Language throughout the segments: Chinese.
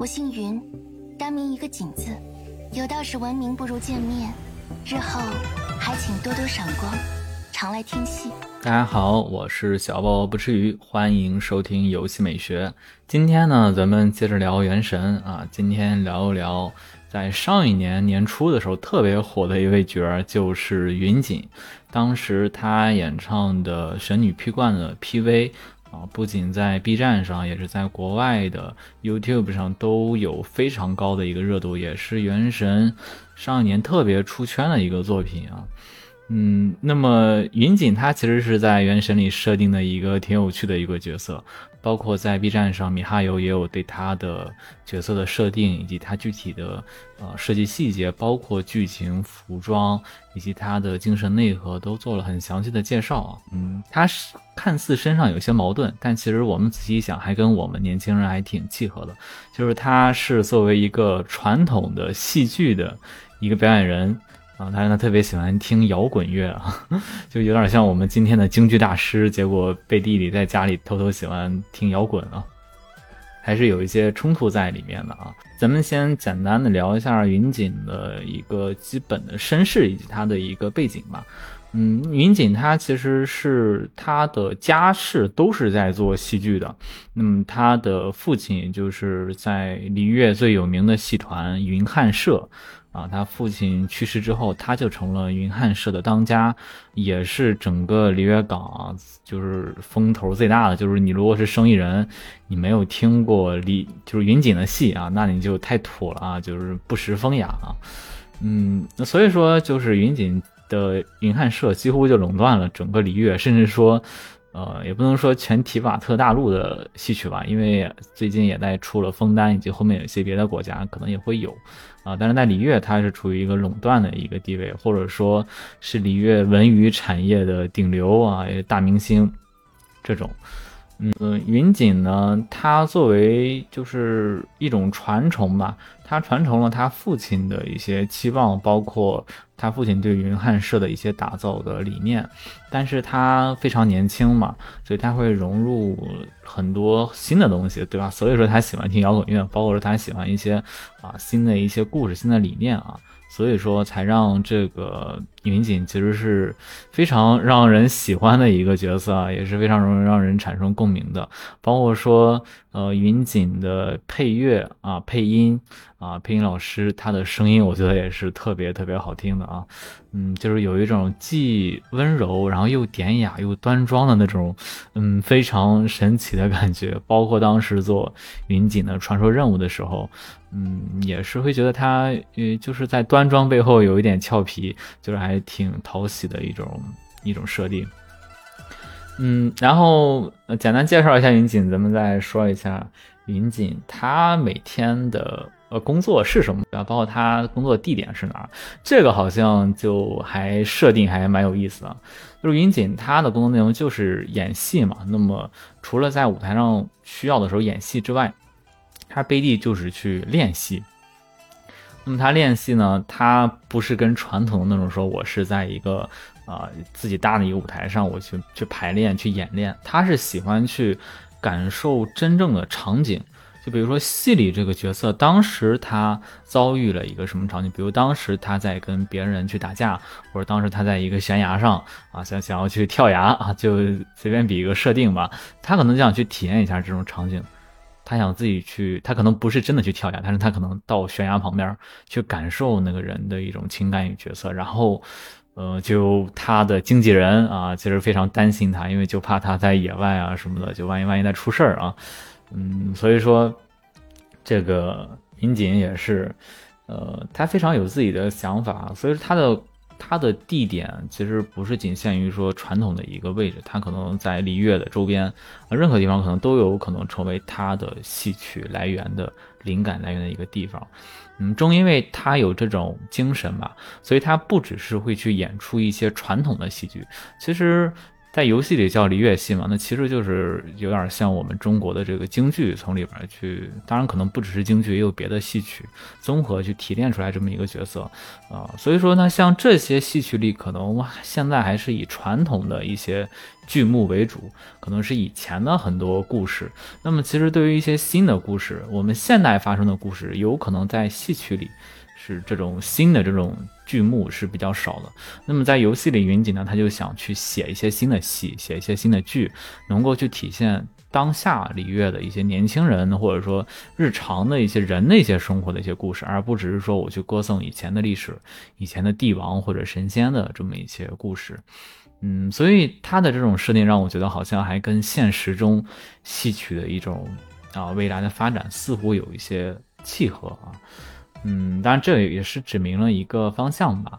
我姓云，单名一个锦字。有道是闻名不如见面，日后还请多多赏光，常来听戏。大家好，我是小宝不吃鱼，欢迎收听游戏美学。今天呢，咱们接着聊《原神》啊，今天聊一聊在上一年年初的时候特别火的一位角儿，就是云锦。当时他演唱的《神女劈冠》的 PV。啊，不仅在 B 站上，也是在国外的 YouTube 上都有非常高的一个热度，也是《原神》上一年特别出圈的一个作品啊。嗯，那么云锦他其实是在《原神》里设定的一个挺有趣的一个角色。包括在 B 站上，米哈游也有对他的角色的设定，以及他具体的呃设计细节，包括剧情、服装以及他的精神内核，都做了很详细的介绍啊。嗯，他是看似身上有些矛盾，但其实我们仔细一想，还跟我们年轻人还挺契合的。就是他是作为一个传统的戏剧的一个表演人。啊，他他特别喜欢听摇滚乐啊，就有点像我们今天的京剧大师，结果背地里在家里偷偷喜欢听摇滚啊，还是有一些冲突在里面的啊。咱们先简单的聊一下云锦的一个基本的身世以及他的一个背景吧。嗯，云锦他其实是他的家世都是在做戏剧的，那么他的父亲就是在梨乐最有名的戏团云汉社。啊，他父亲去世之后，他就成了云汉社的当家，也是整个璃月港就是风头最大的。就是你如果是生意人，你没有听过梨就是云锦的戏啊，那你就太土了啊，就是不识风雅啊。嗯，那所以说就是云锦的云汉社几乎就垄断了整个璃月，甚至说。呃，也不能说全提瓦特大陆的戏曲吧，因为最近也在出了枫丹，以及后面有一些别的国家可能也会有啊。但是在里约，它是处于一个垄断的一个地位，或者说是里约文娱产业的顶流啊，大明星这种。嗯，云锦呢，他作为就是一种传承吧，他传承了他父亲的一些期望，包括他父亲对云汉社的一些打造的理念，但是他非常年轻嘛，所以他会融入很多新的东西，对吧？所以说他喜欢听摇滚乐，包括说他喜欢一些啊新的一些故事、新的理念啊。所以说，才让这个云锦其实是非常让人喜欢的一个角色啊，也是非常容易让人产生共鸣的。包括说，呃，云锦的配乐啊、配音啊、配音老师他的声音，我觉得也是特别特别好听的啊。嗯，就是有一种既温柔，然后又典雅又端庄的那种，嗯，非常神奇的感觉。包括当时做云锦的传说任务的时候。嗯，也是会觉得他，呃，就是在端庄背后有一点俏皮，就是还挺讨喜的一种一种设定。嗯，然后简单介绍一下云锦，咱们再说一下云锦他每天的呃工作是什么，包括他工作地点是哪儿，这个好像就还设定还蛮有意思的。就是云锦他的工作内容就是演戏嘛，那么除了在舞台上需要的时候演戏之外，他背地就是去练戏，那么他练习呢，他不是跟传统的那种说，我是在一个啊自己搭的一个舞台上，我去去排练去演练，他是喜欢去感受真正的场景，就比如说戏里这个角色，当时他遭遇了一个什么场景，比如当时他在跟别人去打架，或者当时他在一个悬崖上啊，想想要去跳崖啊，就随便比一个设定吧，他可能就想去体验一下这种场景。他想自己去，他可能不是真的去跳崖，但是他可能到悬崖旁边去感受那个人的一种情感与角色。然后，呃，就他的经纪人啊，其实非常担心他，因为就怕他在野外啊什么的，就万一万一再出事儿啊，嗯，所以说这个尹锦也是，呃，他非常有自己的想法，所以说他的。它的地点其实不是仅限于说传统的一个位置，它可能在璃月的周边，啊，任何地方可能都有可能成为它的戏曲来源的灵感来源的一个地方。嗯，正因为他有这种精神吧，所以他不只是会去演出一些传统的戏剧，其实在游戏里叫璃月戏嘛，那其实就是有点像我们中国的这个京剧，从里边去，当然可能不只是京剧，也有别的戏曲，综合去提炼出来这么一个角色啊。所以说呢，像这些戏曲里，可能现在还是以传统的一些剧目为主，可能是以前的很多故事。那么其实对于一些新的故事，我们现代发生的故事，有可能在戏曲里。是这种新的这种剧目是比较少的。那么在游戏里，云锦呢，他就想去写一些新的戏，写一些新的剧，能够去体现当下礼乐的一些年轻人，或者说日常的一些人的一些生活的一些故事，而不只是说我去歌颂以前的历史、以前的帝王或者神仙的这么一些故事。嗯，所以他的这种设定让我觉得好像还跟现实中戏曲的一种啊未来的发展似乎有一些契合啊。嗯，当然这也是指明了一个方向吧，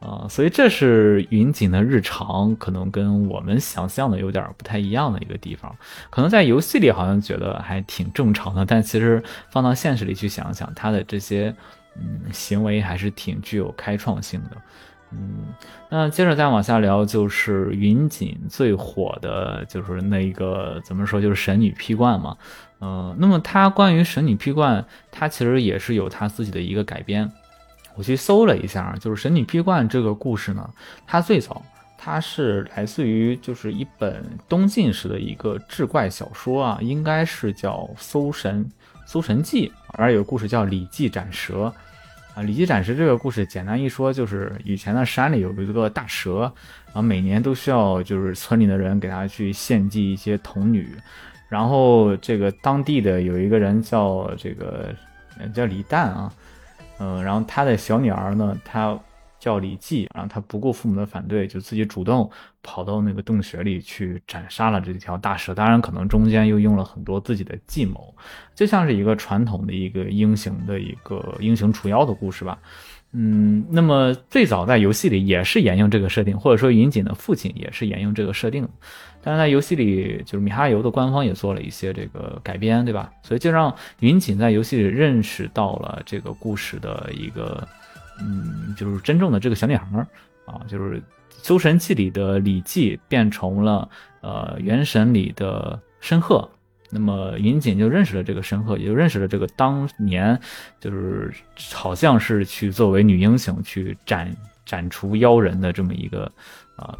呃，所以这是云锦的日常，可能跟我们想象的有点不太一样的一个地方。可能在游戏里好像觉得还挺正常的，但其实放到现实里去想想，他的这些嗯行为还是挺具有开创性的。嗯，那接着再往下聊，就是云锦最火的就是那个怎么说，就是神女劈冠嘛。嗯，那么他关于神女劈冠，他其实也是有他自己的一个改编。我去搜了一下，就是神女劈冠这个故事呢，它最早它是来自于就是一本东晋时的一个志怪小说啊，应该是叫《搜神搜神记》，而有故事叫《礼记斩蛇》。啊，李记斩蛇这个故事，简单一说，就是以前的山里有一个大蛇，啊每年都需要就是村里的人给他去献祭一些童女，然后这个当地的有一个人叫这个叫李旦啊，嗯，然后他的小女儿呢，他。叫李记，然后他不顾父母的反对，就自己主动跑到那个洞穴里去斩杀了这条大蛇。当然，可能中间又用了很多自己的计谋，就像是一个传统的一个英雄的一个英雄除妖的故事吧。嗯，那么最早在游戏里也是沿用这个设定，或者说云锦的父亲也是沿用这个设定。但是在游戏里，就是米哈游的官方也做了一些这个改编，对吧？所以就让云锦在游戏里认识到了这个故事的一个。嗯，就是真正的这个小女孩儿啊，就是《修神记》里的李记变成了呃《原神》里的申鹤，那么云锦就认识了这个申鹤，也就认识了这个当年就是好像是去作为女英雄去斩斩除妖人的这么一个啊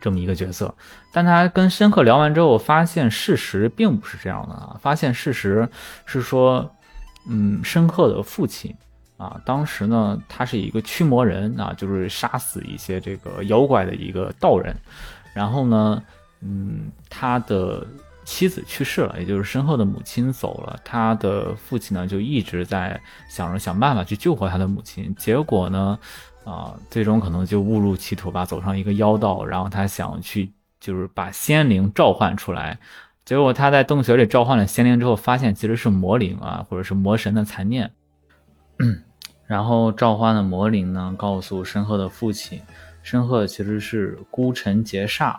这么一个角色。但他跟申鹤聊完之后，发现事实并不是这样的啊，发现事实是说，嗯，申鹤的父亲。啊，当时呢，他是一个驱魔人啊，就是杀死一些这个妖怪的一个道人。然后呢，嗯，他的妻子去世了，也就是身后的母亲走了，他的父亲呢就一直在想着想办法去救活他的母亲。结果呢，啊，最终可能就误入歧途吧，走上一个妖道。然后他想去就是把仙灵召唤出来，结果他在洞穴里召唤了仙灵之后，发现其实是魔灵啊，或者是魔神的残念。然后召唤的魔灵呢，告诉申鹤的父亲，申鹤其实是孤臣劫煞，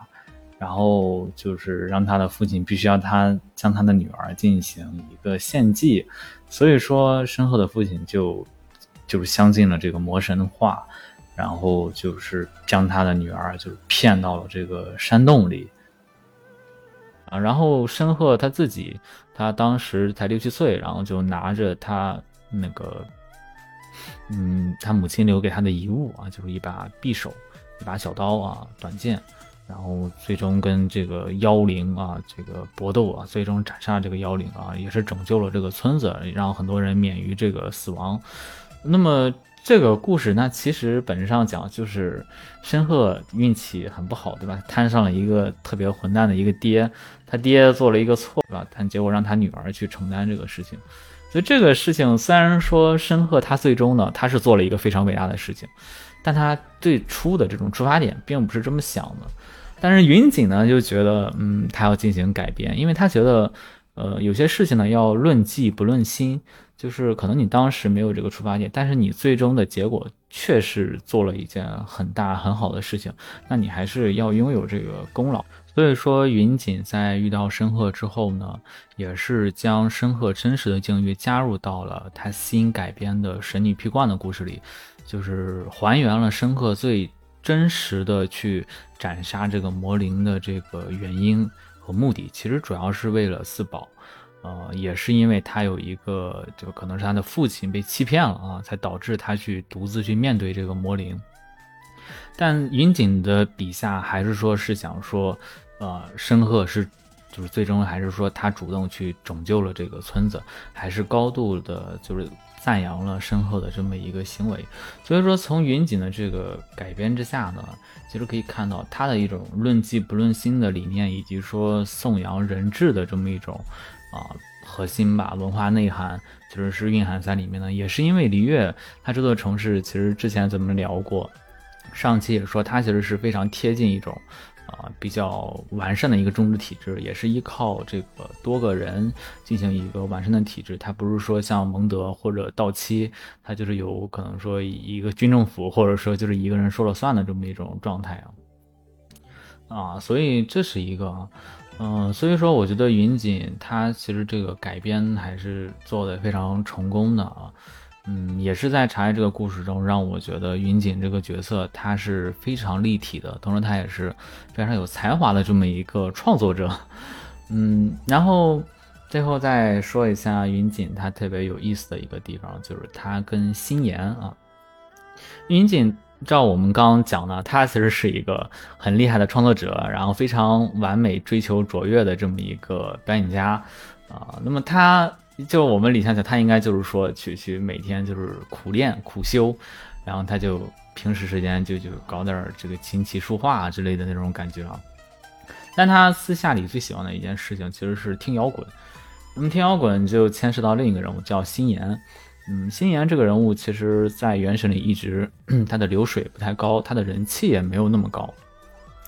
然后就是让他的父亲必须要他将他的女儿进行一个献祭，所以说申鹤的父亲就就是相信了这个魔神的话，然后就是将他的女儿就骗到了这个山洞里，啊，然后申鹤他自己，他当时才六七岁，然后就拿着他那个。嗯，他母亲留给他的遗物啊，就是一把匕首，一把小刀啊，短剑，然后最终跟这个妖灵啊，这个搏斗啊，最终斩杀这个妖灵啊，也是拯救了这个村子，让很多人免于这个死亡。那么这个故事，那其实本质上讲就是申鹤运气很不好，对吧？摊上了一个特别混蛋的一个爹，他爹做了一个错，对吧？但结果让他女儿去承担这个事情。所以这个事情虽然说申鹤他最终呢，他是做了一个非常伟大的事情，但他最初的这种出发点并不是这么想的。但是云锦呢就觉得，嗯，他要进行改变，因为他觉得，呃，有些事情呢要论迹不论心，就是可能你当时没有这个出发点，但是你最终的结果确实做了一件很大很好的事情，那你还是要拥有这个功劳。所以说，云锦在遇到申鹤之后呢，也是将申鹤真实的境遇加入到了他新改编的《神女劈冠》的故事里，就是还原了申鹤最真实的去斩杀这个魔灵的这个原因和目的，其实主要是为了自保，呃，也是因为他有一个，就可能是他的父亲被欺骗了啊，才导致他去独自去面对这个魔灵。但云锦的笔下还是说是想说，呃，申鹤是，就是最终还是说他主动去拯救了这个村子，还是高度的，就是。赞扬了身后的这么一个行为，所以说从云锦的这个改编之下呢，其实可以看到他的一种论迹不论心的理念，以及说颂扬人质的这么一种啊核心吧，文化内涵其实是蕴含在里面的。也是因为璃月，它这座城市其实之前咱们聊过，上期也说它其实是非常贴近一种。啊，比较完善的一个中治体制，也是依靠这个多个人进行一个完善的体制。它不是说像蒙德或者道期，它就是有可能说一个军政府，或者说就是一个人说了算的这么一种状态啊。啊，所以这是一个，嗯，所以说我觉得云锦他其实这个改编还是做的非常成功的啊。嗯，也是在查这个故事中，让我觉得云锦这个角色他是非常立体的，同时他也是非常有才华的这么一个创作者。嗯，然后最后再说一下云锦他特别有意思的一个地方，就是他跟心妍啊，云锦照我们刚刚讲的，他其实是一个很厉害的创作者，然后非常完美追求卓越的这么一个表演家啊，那么他。就我们理想想，他应该就是说去去每天就是苦练苦修，然后他就平时时间就就搞点这个琴棋书画之类的那种感觉啊。但他私下里最喜欢的一件事情其实是听摇滚。那么听摇滚就牵涉到另一个人物叫心妍。嗯，心妍这个人物其实在原神里一直 他的流水不太高，他的人气也没有那么高。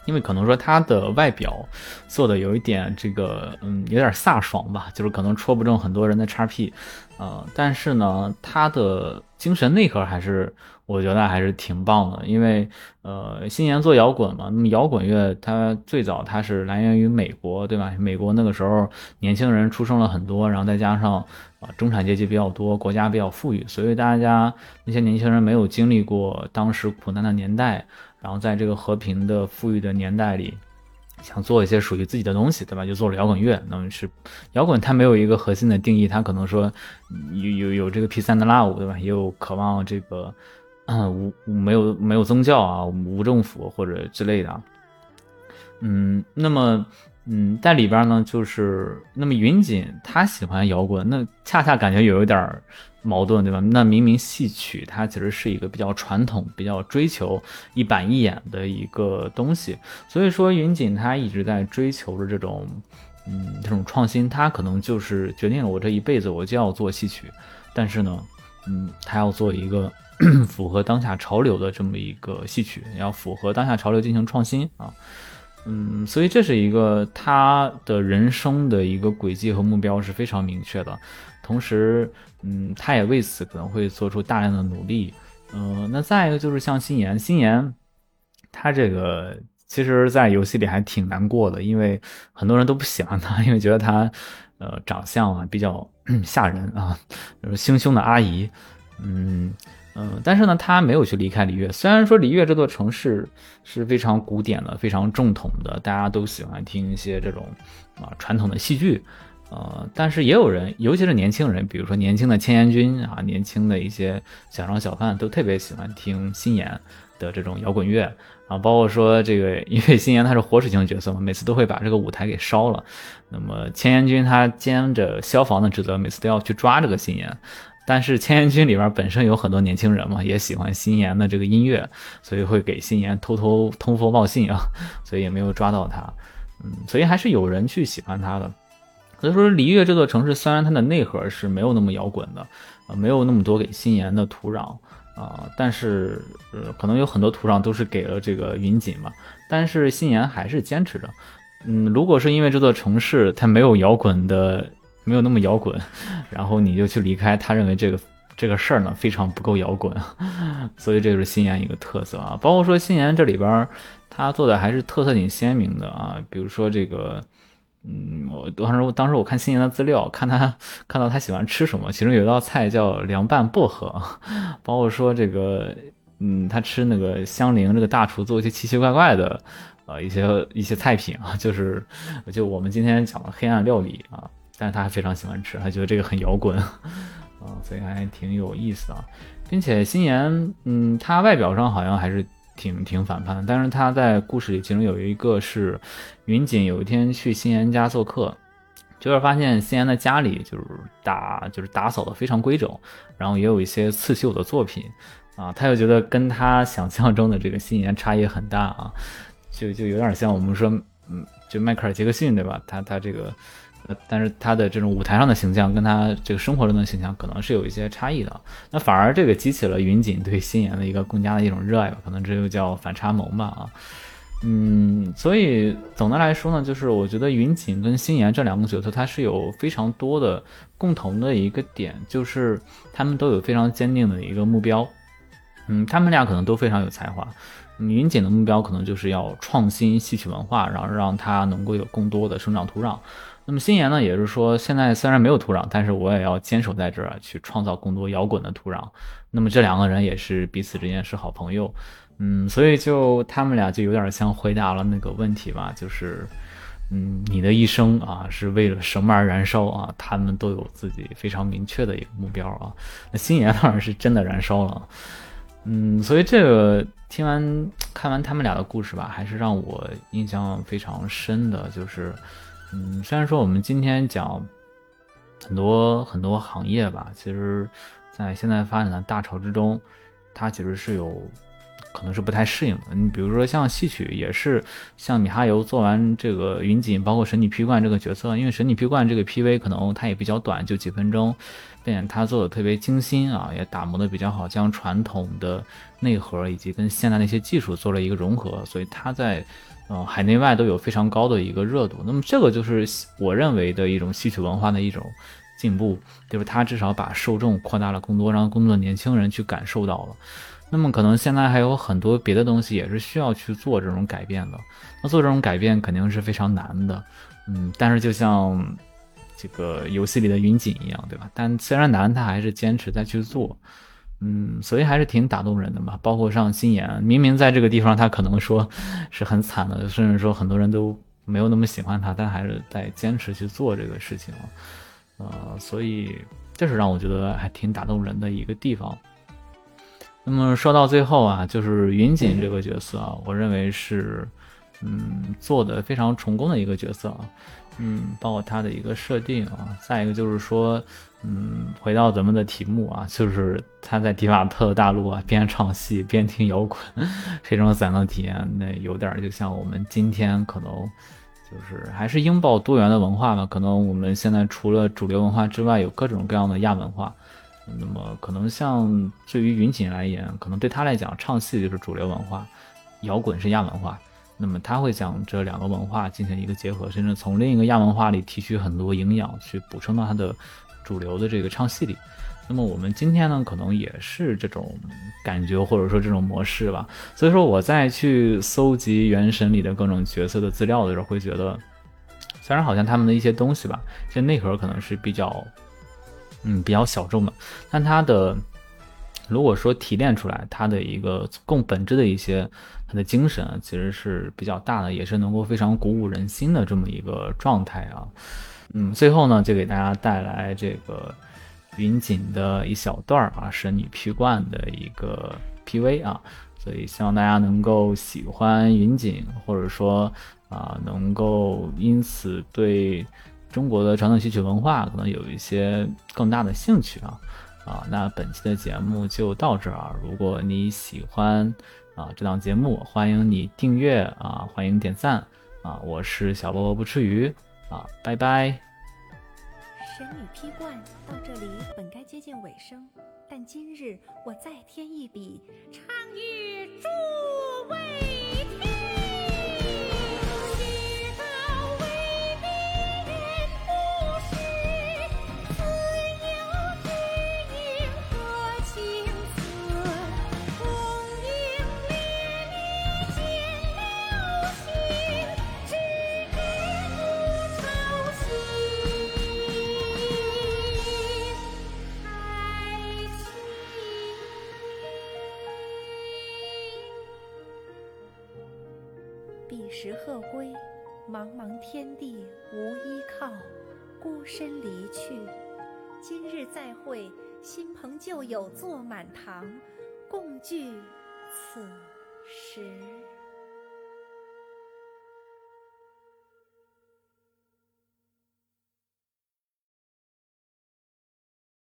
因为可能说他的外表做的有一点这个，嗯，有点飒爽吧，就是可能戳不中很多人的叉 P，呃，但是呢，他的精神内核还是我觉得还是挺棒的。因为呃，新年做摇滚嘛，那么摇滚乐它最早它是来源于美国，对吧？美国那个时候年轻人出生了很多，然后再加上啊中产阶级比较多，国家比较富裕，所以大家那些年轻人没有经历过当时苦难的年代。然后在这个和平的富裕的年代里，想做一些属于自己的东西，对吧？就做了摇滚乐。那么是摇滚，它没有一个核心的定义，它可能说有有有这个 P 三的 love，对吧？也有渴望这个无没有没有宗教啊，无政府或者之类的。嗯，那么嗯，在里边呢，就是那么云锦他喜欢摇滚，那恰恰感觉有一点。矛盾对吧？那明明戏曲它其实是一个比较传统、比较追求一板一眼的一个东西，所以说云锦他一直在追求着这种，嗯，这种创新。他可能就是决定了我这一辈子我就要做戏曲，但是呢，嗯，他要做一个 符合当下潮流的这么一个戏曲，要符合当下潮流进行创新啊，嗯，所以这是一个他的人生的一个轨迹和目标是非常明确的。同时，嗯，他也为此可能会做出大量的努力，嗯，那再一个就是像心妍，心妍，他这个其实，在游戏里还挺难过的，因为很多人都不喜欢他，因为觉得他，呃，长相啊比较 吓人啊，就是凶凶的阿姨，嗯嗯，但是呢，他没有去离开璃月，虽然说璃月这座城市是非常古典的、非常正统的，大家都喜欢听一些这种啊传统的戏剧。呃，但是也有人，尤其是年轻人，比如说年轻的千言君啊，年轻的一些小商小贩，都特别喜欢听心妍的这种摇滚乐啊。包括说这个，因为心妍他是活水型角色嘛，每次都会把这个舞台给烧了。那么千言君他兼着消防的职责，每次都要去抓这个心妍。但是千言君里边本身有很多年轻人嘛，也喜欢心妍的这个音乐，所以会给心妍偷偷通风报信啊，所以也没有抓到他。嗯，所以还是有人去喜欢他的。所以说，璃月这座城市虽然它的内核是没有那么摇滚的，啊，没有那么多给心妍的土壤啊，但是呃，可能有很多土壤都是给了这个云锦嘛。但是心妍还是坚持着。嗯，如果是因为这座城市它没有摇滚的，没有那么摇滚，然后你就去离开，他认为这个这个事儿呢非常不够摇滚，所以这就是心妍一个特色啊。包括说心妍这里边，他做的还是特色挺鲜明的啊，比如说这个。嗯，我当时当时我看新年的资料，看他看到他喜欢吃什么，其中有一道菜叫凉拌薄荷，包括说这个嗯，他吃那个香菱这个大厨做一些奇奇怪怪的，呃，一些一些菜品啊，就是就我们今天讲的黑暗料理啊，但是他还非常喜欢吃，他觉得这个很摇滚 啊，所以还挺有意思啊，并且心妍，嗯，他外表上好像还是挺挺反叛，但是他在故事里其中有一个是云锦有一天去心妍家做客。就是发现心妍的家里就是打就是打扫的非常规整，然后也有一些刺绣的作品啊，他又觉得跟他想象中的这个心妍差异很大啊，就就有点像我们说，嗯，就迈克尔杰克逊对吧？他他这个，但是他的这种舞台上的形象跟他这个生活中的形象可能是有一些差异的，那反而这个激起了云锦对心妍的一个更加的一种热爱吧，可能这就叫反差萌吧啊。嗯，所以总的来说呢，就是我觉得云锦跟心妍这两个角色，他是有非常多的共同的一个点，就是他们都有非常坚定的一个目标。嗯，他们俩可能都非常有才华。云锦的目标可能就是要创新戏曲文化，然后让它能够有更多的生长土壤。那么心妍呢，也是说现在虽然没有土壤，但是我也要坚守在这儿，去创造更多摇滚的土壤。那么这两个人也是彼此之间是好朋友。嗯，所以就他们俩就有点像回答了那个问题吧，就是，嗯，你的一生啊是为了什么而燃烧啊？他们都有自己非常明确的一个目标啊。那心妍当然是真的燃烧了，嗯，所以这个听完看完他们俩的故事吧，还是让我印象非常深的，就是，嗯，虽然说我们今天讲很多很多行业吧，其实，在现在发展的大潮之中，它其实是有。可能是不太适应的。你比如说像戏曲，也是像米哈游做完这个云锦，包括神女劈冠这个角色，因为神女劈冠这个 PV 可能它也比较短，就几分钟，并且它做的特别精心啊，也打磨的比较好，将传统的内核以及跟现代的一些技术做了一个融合，所以它在呃海内外都有非常高的一个热度。那么这个就是我认为的一种戏曲文化的一种进步，就是它至少把受众扩大了更多，让更多的年轻人去感受到了。那么可能现在还有很多别的东西也是需要去做这种改变的，那做这种改变肯定是非常难的，嗯，但是就像这个游戏里的云锦一样，对吧？但虽然难，他还是坚持在去做，嗯，所以还是挺打动人的嘛。包括上心妍，明明在这个地方他可能说是很惨的，甚至说很多人都没有那么喜欢他，但还是在坚持去做这个事情，呃，所以这是让我觉得还挺打动人的一个地方。那么说到最后啊，就是云锦这个角色啊，我认为是，嗯，做的非常成功的一个角色啊，嗯，包括他的一个设定啊，再一个就是说，嗯，回到咱们的题目啊，就是他在迪瓦特大陆啊，边唱戏边听摇滚，这种散的体验，那有点就像我们今天可能就是还是拥抱多元的文化吧，可能我们现在除了主流文化之外，有各种各样的亚文化。那么可能像对于云锦来言，可能对他来讲，唱戏就是主流文化，摇滚是亚文化。那么他会将这两个文化进行一个结合，甚至从另一个亚文化里提取很多营养，去补充到他的主流的这个唱戏里。那么我们今天呢，可能也是这种感觉，或者说这种模式吧。所以说我在去搜集《原神》里的各种角色的资料的时候，会觉得，虽然好像他们的一些东西吧，这内核可能是比较。嗯，比较小众的，但它的如果说提炼出来，它的一个更本质的一些，它的精神其实是比较大的，也是能够非常鼓舞人心的这么一个状态啊。嗯，最后呢，就给大家带来这个云锦的一小段儿啊，神女劈冠的一个 PV 啊，所以希望大家能够喜欢云锦，或者说啊，能够因此对。中国的传统戏曲文化可能有一些更大的兴趣啊啊，那本期的节目就到这儿。如果你喜欢啊这档节目，欢迎你订阅啊，欢迎点赞啊。我是小波波不吃鱼啊，拜拜。神女劈冠到这里本该接近尾声，但今日我再添一笔，唱与诸位茫茫天地无依靠，孤身离去。今日再会，新朋旧友坐满堂，共聚此时。